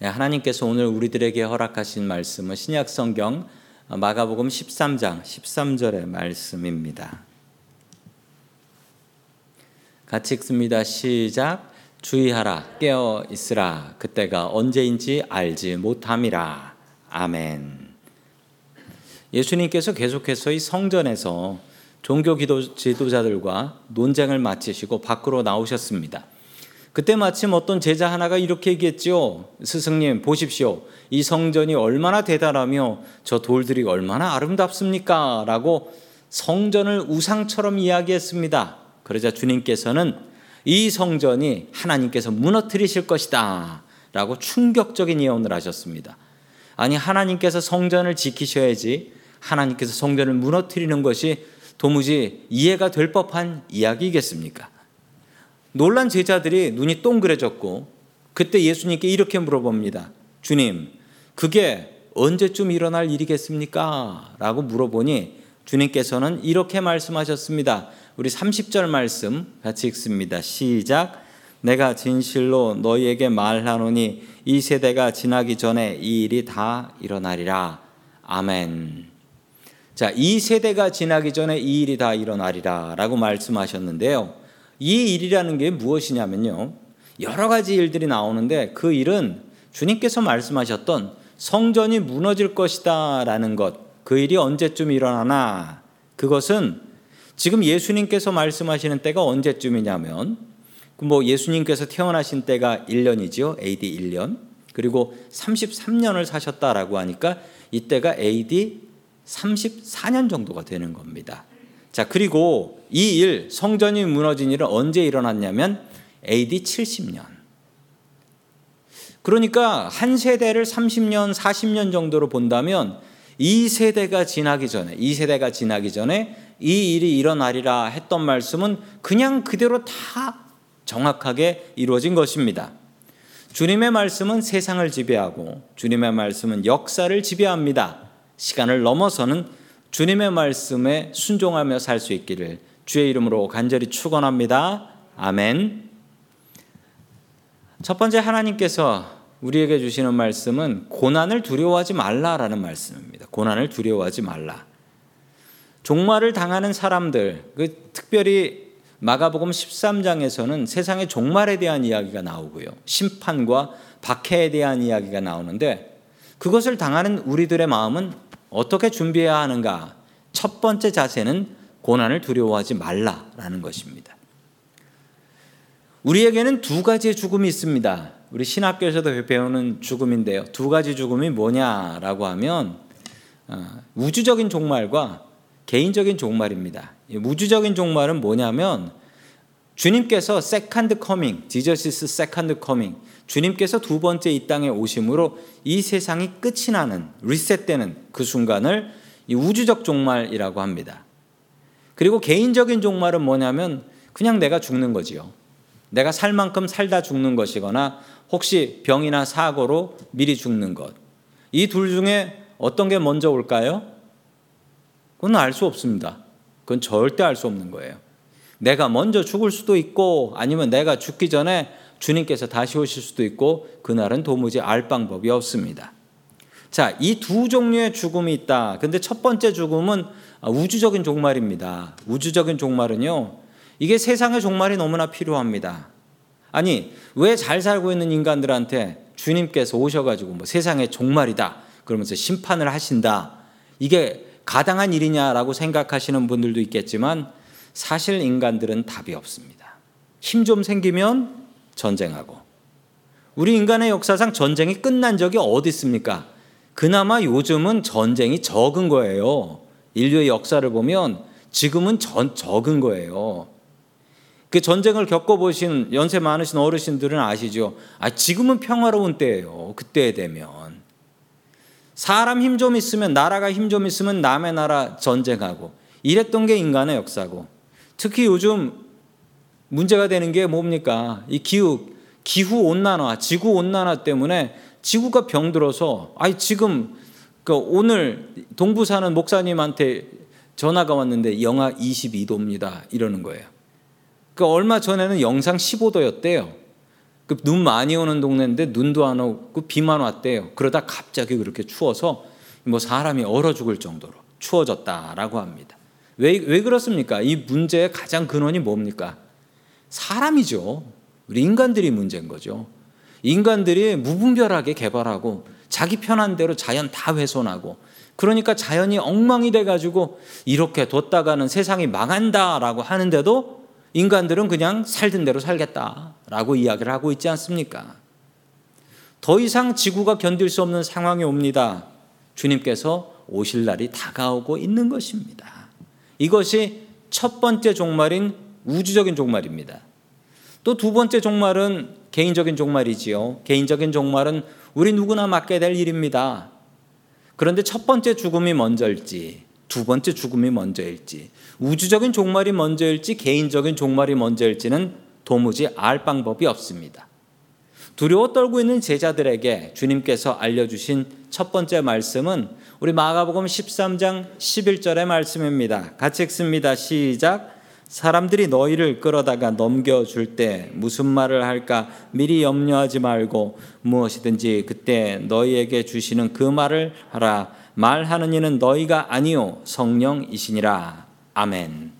네, 하나님께서 오늘 우리들에게 허락하신 말씀은 신약 성경 마가복음 13장 13절의 말씀입니다. 같이 읽습니다. 시작. 주의하라 깨어 있으라 그때가 언제인지 알지 못함이라. 아멘. 예수님께서 계속해서 이 성전에서 종교 기도 지도자들과 논쟁을 마치시고 밖으로 나오셨습니다. 그때 마침 어떤 제자 하나가 이렇게 얘기했지요. 스승님, 보십시오. 이 성전이 얼마나 대단하며 저 돌들이 얼마나 아름답습니까? 라고 성전을 우상처럼 이야기했습니다. 그러자 주님께서는 이 성전이 하나님께서 무너뜨리실 것이다. 라고 충격적인 예언을 하셨습니다. 아니, 하나님께서 성전을 지키셔야지 하나님께서 성전을 무너뜨리는 것이 도무지 이해가 될 법한 이야기겠습니까? 놀란 제자들이 눈이 동그래졌고 그때 예수님께 이렇게 물어봅니다. 주님, 그게 언제쯤 일어날 일이겠습니까? 라고 물어보니 주님께서는 이렇게 말씀하셨습니다. 우리 30절 말씀 같이 읽습니다. 시작. 내가 진실로 너희에게 말하노니 이 세대가 지나기 전에 이 일이 다 일어나리라. 아멘. 자, 이 세대가 지나기 전에 이 일이 다 일어나리라 라고 말씀하셨는데요. 이 일이라는 게 무엇이냐면요. 여러 가지 일들이 나오는데 그 일은 주님께서 말씀하셨던 성전이 무너질 것이다 라는 것, 그 일이 언제쯤 일어나나 그것은 지금 예수님께서 말씀하시는 때가 언제쯤이냐면 뭐 예수님께서 태어나신 때가 1년이지요. AD 1년. 그리고 33년을 사셨다라고 하니까 이때가 AD 34년 정도가 되는 겁니다. 자, 그리고 이 일, 성전이 무너진 일은 언제 일어났냐면 AD 70년. 그러니까 한 세대를 30년, 40년 정도로 본다면 이 세대가 지나기 전에, 이 세대가 지나기 전에 이 일이 일어나리라 했던 말씀은 그냥 그대로 다 정확하게 이루어진 것입니다. 주님의 말씀은 세상을 지배하고 주님의 말씀은 역사를 지배합니다. 시간을 넘어서는 주님의 말씀에 순종하며 살 수 있기를 주의 이름으로 간절히 축원합니다. 아멘. 첫 번째 하나님께서 우리에게 주시는 말씀은 고난을 두려워하지 말라라는 말씀입니다. 고난을 두려워하지 말라. 종말을 당하는 사람들, 그 특별히 마가복음 13장에서는 세상의 종말에 대한 이야기가 나오고요. 심판과 박해에 대한 이야기가 나오는데 그것을 당하는 우리들의 마음은 어떻게 준비해야 하는가? 첫 번째 자세는 고난을 두려워하지 말라라는 것입니다. 우리에게는 두 가지의 죽음이 있습니다. 우리 신학교에서도 배우는 죽음인데요. 두 가지 죽음이 뭐냐라고 하면 어, 우주적인 종말과 개인적인 종말입니다. 우주적인 종말은 뭐냐면 주님께서 second coming, Jesus's second coming, 주님께서 두 번째 이 땅에 오심으로 이 세상이 끝이 나는 리셋되는 그 순간을 우주적 종말이라고 합니다. 그리고 개인적인 종말은 뭐냐면 그냥 내가 죽는 거지요. 내가 살 만큼 살다 죽는 것이거나 혹시 병이나 사고로 미리 죽는 것. 이 둘 중에 어떤 게 먼저 올까요? 그건 알 수 없습니다. 그건 절대 알 수 없는 거예요. 내가 먼저 죽을 수도 있고 아니면 내가 죽기 전에 주님께서 다시 오실 수도 있고 그날은 도무지 알 방법이 없습니다. 자, 이 두 종류의 죽음이 있다. 근데 첫 번째 죽음은 우주적인 종말입니다. 우주적인 종말은요. 이게 세상의 종말이 너무나 필요합니다. 아니, 왜 잘 살고 있는 인간들한테 주님께서 오셔 가지고 뭐 세상의 종말이다. 그러면서 심판을 하신다. 이게 가당한 일이냐라고 생각하시는 분들도 있겠지만 사실 인간들은 답이 없습니다. 힘 좀 생기면 전쟁하고. 우리 인간의 역사상 전쟁이 끝난 적이 어디 있습니까? 그나마 요즘은 전쟁이 적은 거예요. 인류의 역사를 보면 지금은 전, 적은 거예요. 그 전쟁을 겪어보신 연세 많으신 어르신들은 아시죠? 아, 지금은 평화로운 때예요. 그때 되면. 사람 힘 좀 있으면, 나라가 힘 좀 있으면 남의 나라 전쟁하고. 이랬던 게 인간의 역사고. 특히 요즘 문제가 되는 게 뭡니까? 이 기후, 기후 온난화, 지구 온난화 때문에 지구가 병들어서, 아니, 지금, 그 오늘 동부 사는 목사님한테 전화가 왔는데 영하 22도입니다. 이러는 거예요. 그 얼마 전에는 영상 15도였대요. 그 눈 많이 오는 동네인데 눈도 안 오고 비만 왔대요. 그러다 갑자기 그렇게 추워서 뭐 사람이 얼어 죽을 정도로 추워졌다라고 합니다. 왜, 왜 그렇습니까? 이 문제의 가장 근원이 뭡니까? 사람이죠. 우리 인간들이 문제인 거죠. 인간들이 무분별하게 개발하고 자기 편한 대로 자연 다 훼손하고 그러니까 자연이 엉망이 돼가지고 이렇게 뒀다가는 세상이 망한다라고 하는데도 인간들은 그냥 살던 대로 살겠다라고 이야기를 하고 있지 않습니까? 더 이상 지구가 견딜 수 없는 상황이 옵니다. 주님께서 오실 날이 다가오고 있는 것입니다. 이것이 첫 번째 종말인 우주적인 종말입니다. 또 두 번째 종말은 개인적인 종말이지요. 개인적인 종말은 우리 누구나 맡게 될 일입니다. 그런데 첫 번째 죽음이 먼저일지, 두 번째 죽음이 먼저일지, 우주적인 종말이 먼저일지, 개인적인 종말이 먼저일지는 도무지 알 방법이 없습니다. 두려워 떨고 있는 제자들에게 주님께서 알려주신 첫 번째 말씀은 우리 마가복음 13장 11절의 말씀입니다. 같이 읽습니다. 시작. 사람들이 너희를 끌어다가 넘겨줄 때 무슨 말을 할까 미리 염려하지 말고 무엇이든지 그때 너희에게 주시는 그 말을 하라. 말하는 이는 너희가 아니요 성령이시니라. 아멘.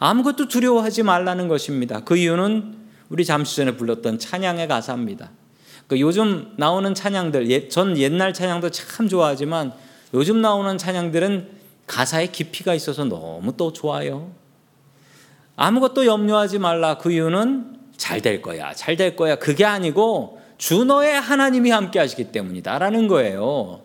아무것도 두려워하지 말라는 것입니다. 그 이유는 우리 잠시 전에 불렀던 찬양의 가사입니다. 그 요즘 나오는 찬양들, 전 옛날 찬양도 참 좋아하지만 요즘 나오는 찬양들은 가사에 깊이가 있어서 너무 또 좋아요. 아무것도 염려하지 말라. 그 이유는 잘 될 거야. 잘 될 거야. 그게 아니고 주 너의 하나님이 함께 하시기 때문이다라는 거예요.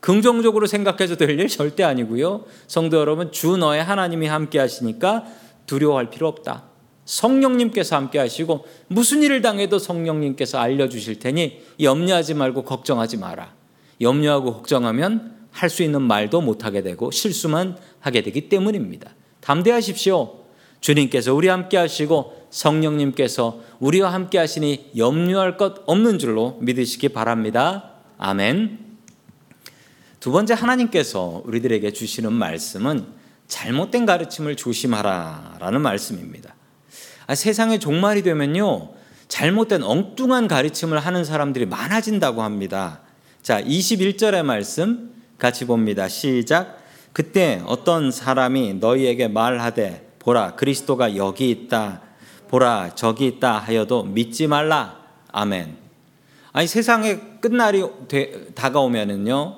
긍정적으로 생각해서 될 일 절대 아니고요. 성도 여러분, 주 너의 하나님이 함께 하시니까 두려워할 필요 없다. 성령님께서 함께 하시고 무슨 일을 당해도 성령님께서 알려주실 테니 염려하지 말고 걱정하지 마라. 염려하고 걱정하면 할 수 있는 말도 못하게 되고 실수만 하게 되기 때문입니다. 담대하십시오. 주님께서 우리 함께 하시고 성령님께서 우리와 함께 하시니 염려할 것 없는 줄로 믿으시기 바랍니다. 아멘. 두 번째 하나님께서 우리들에게 주시는 말씀은 잘못된 가르침을 조심하라 라는 말씀입니다. 아, 세상의 종말이 되면요. 잘못된 엉뚱한 가르침을 하는 사람들이 많아진다고 합니다. 자, 21절의 말씀 같이 봅니다. 시작. 그때 어떤 사람이 너희에게 말하되 보라 그리스도가 여기 있다. 보라 저기 있다 하여도 믿지 말라. 아멘. 아니 세상의 끝날이 되, 다가오면은요.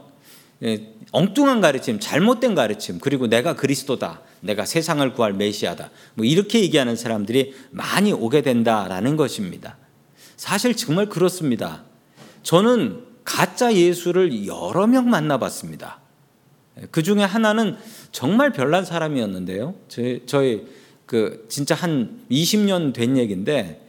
예, 엉뚱한 가르침, 잘못된 가르침, 그리고 내가 그리스도다. 내가 세상을 구할 메시아다. 뭐 이렇게 얘기하는 사람들이 많이 오게 된다라는 것입니다. 사실 정말 그렇습니다. 저는 가짜 예수를 여러 명 만나봤습니다. 그 중에 하나는 정말 별난 사람이었는데요. 저희, 저희 그 진짜 한 20년 된 얘기인데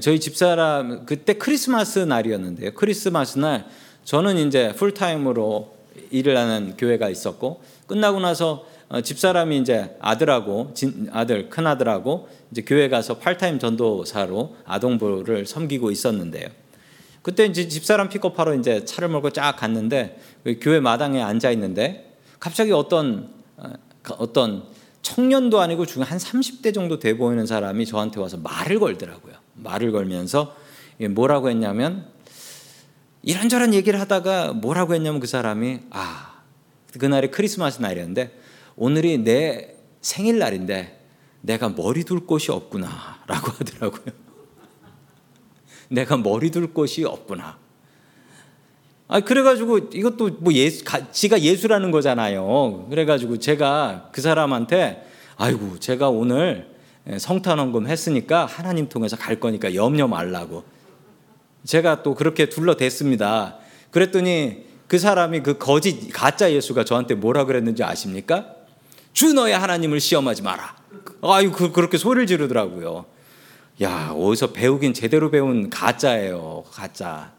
저희 집사람 그때 크리스마스 날이었는데요. 크리스마스 날 저는 이제 풀타임으로 일을 하는 교회가 있었고 끝나고 나서 어, 집사람이 이제 아들하고 아들 큰 아들하고 이제 교회 가서 팔타임 전도사로 아동부를 섬기고 있었는데요. 그때 이제 집사람 픽업하러 이제 차를 몰고 쫙 갔는데 그 교회 마당에 앉아 있는데 갑자기 어떤 어, 어떤 청년도 아니고 중에 한 30대 정도 돼 보이는 사람이 저한테 와서 말을 걸더라고요. 말을 걸면서 뭐라고 했냐면 이런저런 얘기를 하다가 뭐라고 했냐면 그 사람이 아 그날이 크리스마스 날이었는데 오늘이 내 생일날인데 내가 머리 둘 곳이 없구나 라고 하더라고요. 내가 머리 둘 곳이 없구나. 아 그래가지고 이것도 뭐 예수, 지가 예수라는 거잖아요. 그래가지고 제가 그 사람한테 아이고 제가 오늘 성탄원금 했으니까 하나님 통해서 갈 거니까 염려 말라고. 제가 또 그렇게 둘러댔습니다. 그랬더니 그 사람이 그 거짓 가짜 예수가 저한테 뭐라 그랬는지 아십니까? 주 너의 하나님을 시험하지 마라. 아유 그, 그렇게 소리를 지르더라고요. 야 어디서 배우긴 제대로 배운 가짜예요. 가짜.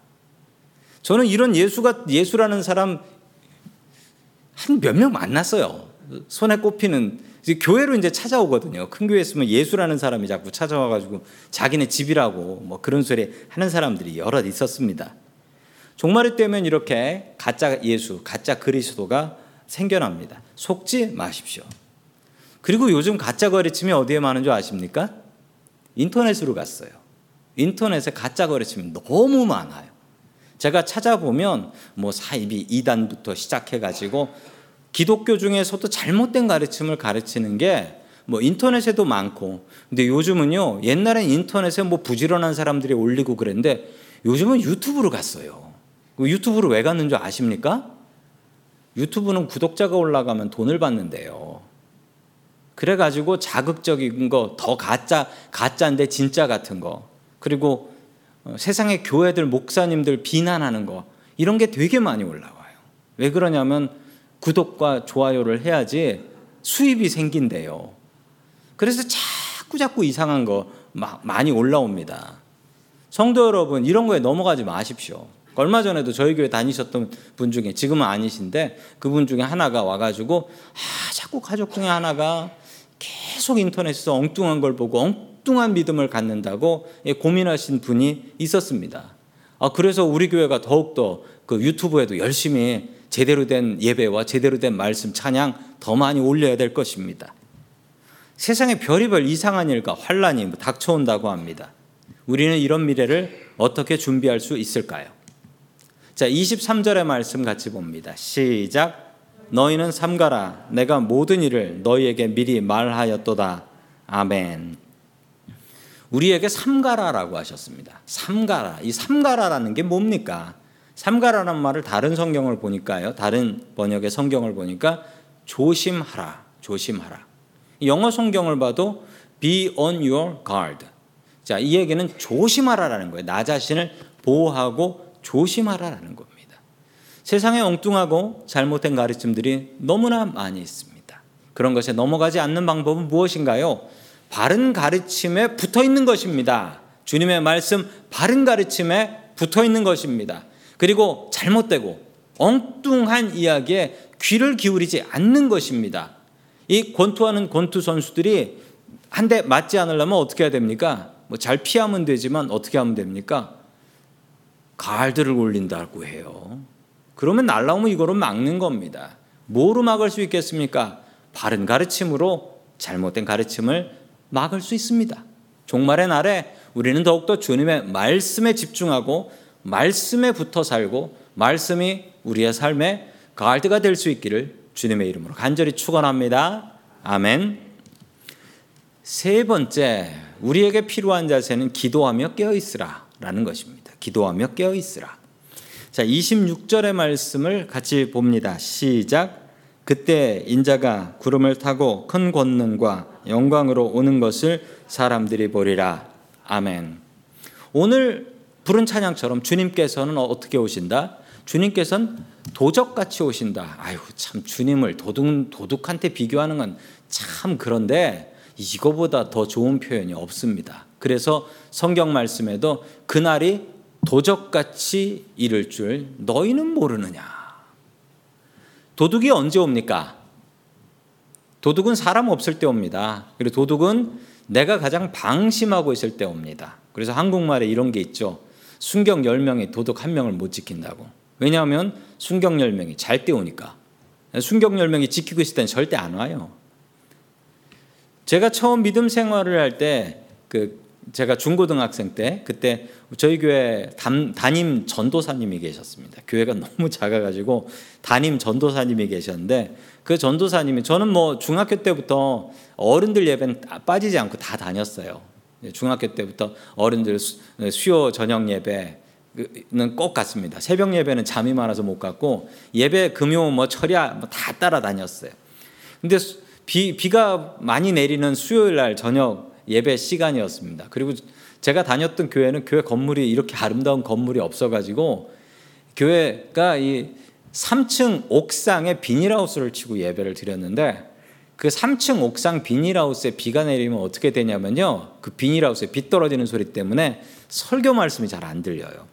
저는 이런 예수가 예수라는 사람 한 몇 명 만났어요. 손에 꼽히는 교회로 이제 찾아오거든요. 큰 교회 있으면 예수라는 사람이 자꾸 찾아와가지고 자기네 집이라고 뭐 그런 소리 하는 사람들이 여럿 있었습니다. 종말이 되면 이렇게 가짜 예수, 가짜 그리스도가 생겨납니다. 속지 마십시오. 그리고 요즘 가짜 가르침이 어디에 많은 줄 아십니까? 인터넷으로 갔어요. 인터넷에 가짜 가르침이 너무 많아요. 제가 찾아보면 뭐 사이비 이단부터 시작해가지고 기독교 중에서도 잘못된 가르침을 가르치는 게 뭐 인터넷에도 많고 근데 요즘은요 옛날엔 인터넷에 뭐 부지런한 사람들이 올리고 그랬는데 요즘은 유튜브로 갔어요. 그 유튜브로 왜 갔는 줄 아십니까? 유튜브는 구독자가 올라가면 돈을 받는데요. 그래가지고 자극적인 거 더 가짜 가짜인데 진짜 같은 거 그리고 어, 세상의 교회들 목사님들 비난하는 거 이런 게 되게 많이 올라와요. 왜 그러냐면 구독과 좋아요를 해야지 수입이 생긴대요. 그래서 자꾸 자꾸 이상한 거 많이 올라옵니다. 성도 여러분 이런 거에 넘어가지 마십시오. 얼마 전에도 저희 교회 다니셨던 분 중에 지금은 아니신데 그분 중에 하나가 와가지고 아 자꾸 가족 중에 하나가 계속 인터넷에서 엉뚱한 걸 보고 엉뚱한 믿음을 갖는다고 고민하신 분이 있었습니다. 아 그래서 우리 교회가 더욱더 그 유튜브에도 열심히 제대로 된 예배와 제대로 된 말씀 찬양 더 많이 올려야 될 것입니다. 세상에 별의별 이상한 일과 환란이 닥쳐온다고 합니다. 우리는 이런 미래를 어떻게 준비할 수 있을까요? 자, 23절의 말씀 같이 봅니다. 시작. 너희는 삼가라. 내가 모든 일을 너희에게 미리 말하였도다. 아멘. 우리에게 삼가라라고 하셨습니다. 삼가라. 이 삼가라라는 게 뭡니까? 삼가라는 말을 다른 성경을 보니까요. 다른 번역의 성경을 보니까 조심하라. 조심하라. 영어 성경을 봐도 be on your guard. 자, 이 얘기는 조심하라라는 거예요. 나 자신을 보호하고 조심하라라는 겁니다. 세상에 엉뚱하고 잘못된 가르침들이 너무나 많이 있습니다. 그런 것에 넘어가지 않는 방법은 무엇인가요? 바른 가르침에 붙어 있는 것입니다. 주님의 말씀 바른 가르침에 붙어 있는 것입니다. 그리고 잘못되고 엉뚱한 이야기에 귀를 기울이지 않는 것입니다. 이 권투하는 권투 선수들이 한 대 맞지 않으려면 어떻게 해야 됩니까? 뭐 잘 피하면 되지만 어떻게 하면 됩니까? 갈들을 올린다고 해요. 그러면 날라오면 이거로 막는 겁니다. 뭐로 막을 수 있겠습니까? 바른 가르침으로 잘못된 가르침을 막을 수 있습니다. 종말의 날에 우리는 더욱더 주님의 말씀에 집중하고 말씀에 붙어 살고 말씀이 우리의 삶의 가드가 될 수 있기를 주님의 이름으로 간절히 축원합니다. 아멘. 세 번째, 우리에게 필요한 자세는 기도하며 깨어 있으라라는 것입니다. 기도하며 깨어 있으라. 자, 26절의 말씀을 같이 봅니다. 시작. 그때 인자가 구름을 타고 큰 권능과 영광으로 오는 것을 사람들이 보리라. 아멘. 오늘 부른 찬양처럼 주님께서는 어떻게 오신다? 주님께서는 도적같이 오신다. 아유, 참 주님을 도둑 도둑한테 비교하는 건 참 그런데 이거보다 더 좋은 표현이 없습니다. 그래서 성경 말씀에도 그날이 도적같이 이를 줄 너희는 모르느냐. 도둑이 언제 옵니까? 도둑은 사람 없을 때 옵니다. 그리고 도둑은 내가 가장 방심하고 있을 때 옵니다. 그래서 한국말에 이런 게 있죠. 순경 10명이 도둑 1명을 못 지킨다고. 왜냐하면 순경 10명이 잘 때 오니까. 순경 10명이 지키고 있을 때는 절대 안 와요. 제가 처음 믿음 생활을 할 때 그 제가 중고등학생 때 그때 저희 교회 담, 담임 전도사님이 계셨습니다. 교회가 너무 작아가지고 담임 전도사님이 계셨는데 그 전도사님이 저는 뭐 중학교 때부터 어른들 예배는 빠지지 않고 다 다녔어요. 중학교 때부터 어른들 수요 저녁 예배 는 꼭 갔습니다. 새벽 예배는 잠이 많아서 못 갔고 예배 금요 뭐 철야 뭐 다 따라다녔어요. 근데 비 비가 많이 내리는 수요일 날 저녁 예배 시간이었습니다. 그리고 제가 다녔던 교회는 교회 건물이 이렇게 아름다운 건물이 없어가지고 교회가 이 3층 옥상에 비닐하우스를 치고 예배를 드렸는데 그 3층 옥상 비닐하우스에 비가 내리면 어떻게 되냐면요. 그 비닐하우스에 비 떨어지는 소리 때문에 설교 말씀이 잘 안 들려요.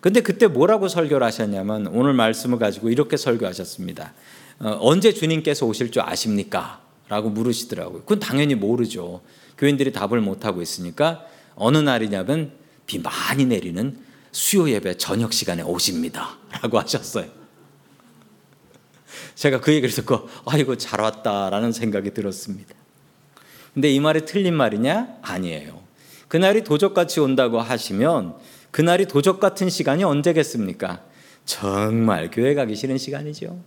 근데 그때 뭐라고 설교를 하셨냐면 오늘 말씀을 가지고 이렇게 설교하셨습니다. 어, 언제 주님께서 오실 줄 아십니까? 라고 물으시더라고요. 그건 당연히 모르죠. 교인들이 답을 못하고 있으니까 어느 날이냐면 비 많이 내리는 수요 예배 저녁 시간에 오십니다. 라고 하셨어요. 제가 그 얘기를 듣고 아이고 잘 왔다라는 생각이 들었습니다. 근데 이 말이 틀린 말이냐? 아니에요. 그날이 도적같이 온다고 하시면 그날이 도적 같은 시간이 언제겠습니까? 정말 교회 가기 싫은 시간이죠.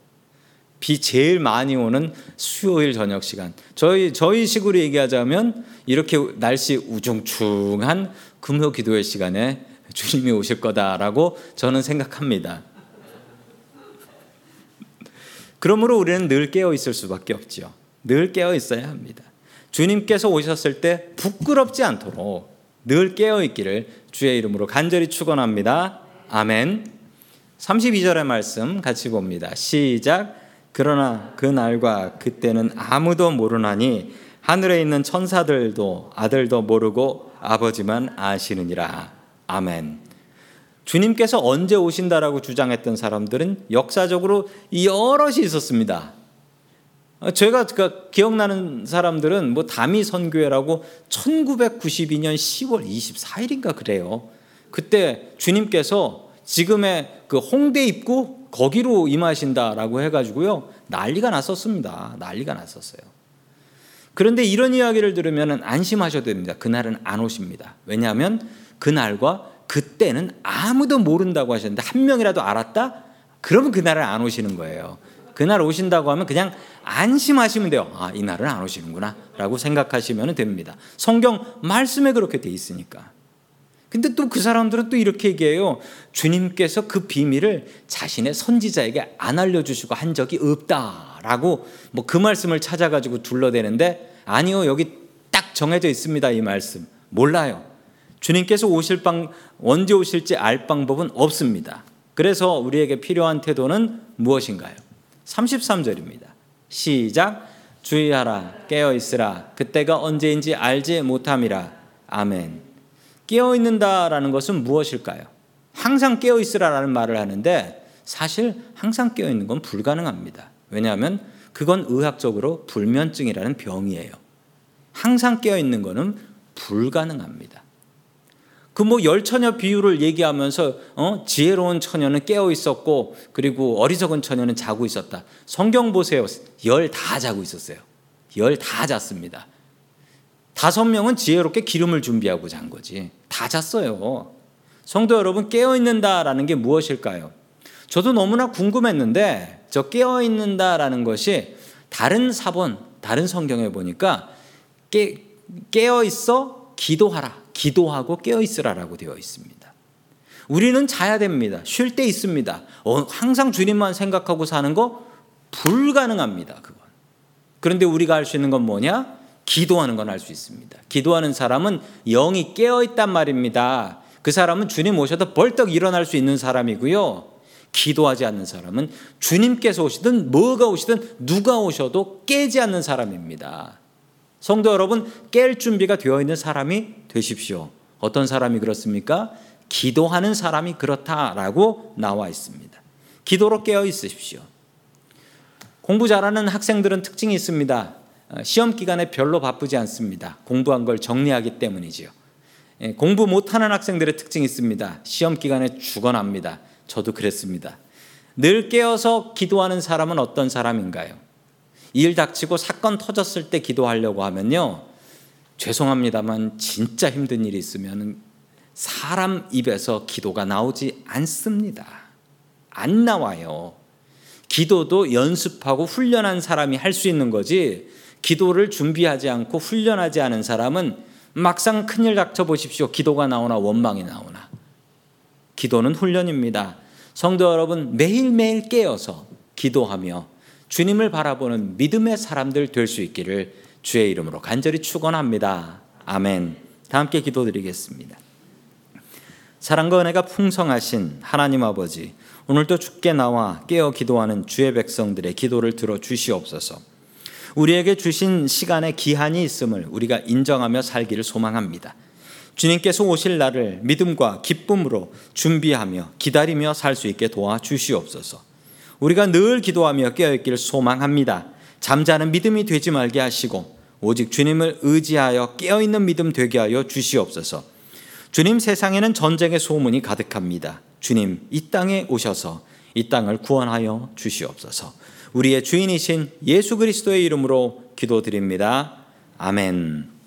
비 제일 많이 오는 수요일 저녁 시간. 저희 저희 식으로 얘기하자면 이렇게 날씨 우중충한 금요 기도회 시간에 주님이 오실 거다라고 저는 생각합니다. 그러므로 우리는 늘 깨어 있을 수밖에 없지요. 늘 깨어 있어야 합니다. 주님께서 오셨을 때 부끄럽지 않도록 늘 깨어 있기를 주의 이름으로 간절히 축원합니다. 아멘. 32절의 말씀 같이 봅니다. 시작. 그러나 그 날과 그때는 아무도 모르나니 하늘에 있는 천사들도 아들도 모르고 아버지만 아시느니라. 아멘. 주님께서 언제 오신다라고 주장했던 사람들은 역사적으로 여럿이 있었습니다. 제가 기억나는 사람들은 뭐 다미 선교회라고 1992년 10월 24일인가 그래요. 그때 주님께서 지금의 그 홍대 입구 거기로 임하신다라고 해가지고요 난리가 났었습니다. 난리가 났었어요. 그런데 이런 이야기를 들으면 안심하셔도 됩니다. 그날은 안 오십니다. 왜냐하면 그날과 그때는 아무도 모른다고 하셨는데 한 명이라도 알았다? 그러면 그날은 안 오시는 거예요. 그날 오신다고 하면 그냥 안심하시면 돼요. 아, 이날은 안 오시는구나. 라고 생각하시면 됩니다. 성경 말씀에 그렇게 돼 있으니까. 근데 또 그 사람들은 또 이렇게 얘기해요. 주님께서 그 비밀을 자신의 선지자에게 안 알려주시고 한 적이 없다라고 뭐 그 말씀을 찾아가지고 둘러대는데 아니요 여기 딱 정해져 있습니다 이 말씀 몰라요. 주님께서 오실 방 언제 오실지 알 방법은 없습니다. 그래서 우리에게 필요한 태도는 무엇인가요? 33절입니다. 시작 주의하라 깨어 있으라 그때가 언제인지 알지 못함이라 아멘. 깨어 있는다라는 것은 무엇일까요? 항상 깨어 있으라라는 말을 하는데 사실 항상 깨어 있는 건 불가능합니다. 왜냐하면 그건 의학적으로 불면증이라는 병이에요. 항상 깨어 있는 것은 불가능합니다. 그 뭐 열처녀 비유를 얘기하면서 어? 지혜로운 처녀는 깨어 있었고 그리고 어리석은 처녀는 자고 있었다. 성경 보세요. 열 다 자고 있었어요. 열 다 잤습니다. 다섯 명은 지혜롭게 기름을 준비하고 잔 거지. 다 잤어요. 성도 여러분, 깨어있는다라는 게 무엇일까요? 저도 너무나 궁금했는데, 저 깨어있는다라는 것이 다른 사본, 다른 성경에 보니까 깨, 깨어있어 기도하라. 기도하고 깨어있으라라고 되어 있습니다. 우리는 자야 됩니다. 쉴 때 있습니다. 어, 항상 주님만 생각하고 사는 거 불가능합니다. 그건. 그런데 우리가 할 수 있는 건 뭐냐? 기도하는 건 알 수 있습니다. 기도하는 사람은 영이 깨어 있단 말입니다. 그 사람은 주님 오셔도 벌떡 일어날 수 있는 사람이고요. 기도하지 않는 사람은 주님께서 오시든 뭐가 오시든 누가 오셔도 깨지 않는 사람입니다. 성도 여러분, 깰 준비가 되어 있는 사람이 되십시오. 어떤 사람이 그렇습니까? 기도하는 사람이 그렇다라고 나와 있습니다. 기도로 깨어 있으십시오. 공부 잘하는 학생들은 특징이 있습니다. 어, 시험 기간에 별로 바쁘지 않습니다. 공부한 걸 정리하기 때문이지요. 예, 공부 못하는 학생들의 특징이 있습니다. 시험 기간에 죽어납니다. 저도 그랬습니다. 늘 깨어서 기도하는 사람은 어떤 사람인가요? 일 닥치고 사건 터졌을 때 기도하려고 하면요. 죄송합니다만 진짜 힘든 일이 있으면 사람 입에서 기도가 나오지 않습니다. 안 나와요. 기도도 연습하고 훈련한 사람이 할 수 있는 거지 기도를 준비하지 않고 훈련하지 않은 사람은 막상 큰일 닥쳐 보십시오. 기도가 나오나 원망이 나오나. 기도는 훈련입니다. 성도 여러분 매일매일 깨어서 기도하며 주님을 바라보는 믿음의 사람들 될 수 있기를 주의 이름으로 간절히 축원합니다. 아멘. 다 함께 기도드리겠습니다. 사랑과 은혜가 풍성하신 하나님 아버지, 오늘도 주께 나와 깨어 기도하는 주의 백성들의 기도를 들어 주시옵소서. 우리에게 주신 시간에 기한이 있음을 우리가 인정하며 살기를 소망합니다. 주님께서 오실 날을 믿음과 기쁨으로 준비하며 기다리며 살 수 있게 도와 주시옵소서. 우리가 늘 기도하며 깨어있기를 소망합니다. 잠자는 믿음이 되지 말게 하시고 오직 주님을 의지하여 깨어있는 믿음 되게 하여 주시옵소서. 주님 세상에는 전쟁의 소문이 가득합니다. 주님 이 땅에 오셔서 이 땅을 구원하여 주시옵소서. 우리의 주인이신 예수 그리스도의 이름으로 기도드립니다. 아멘.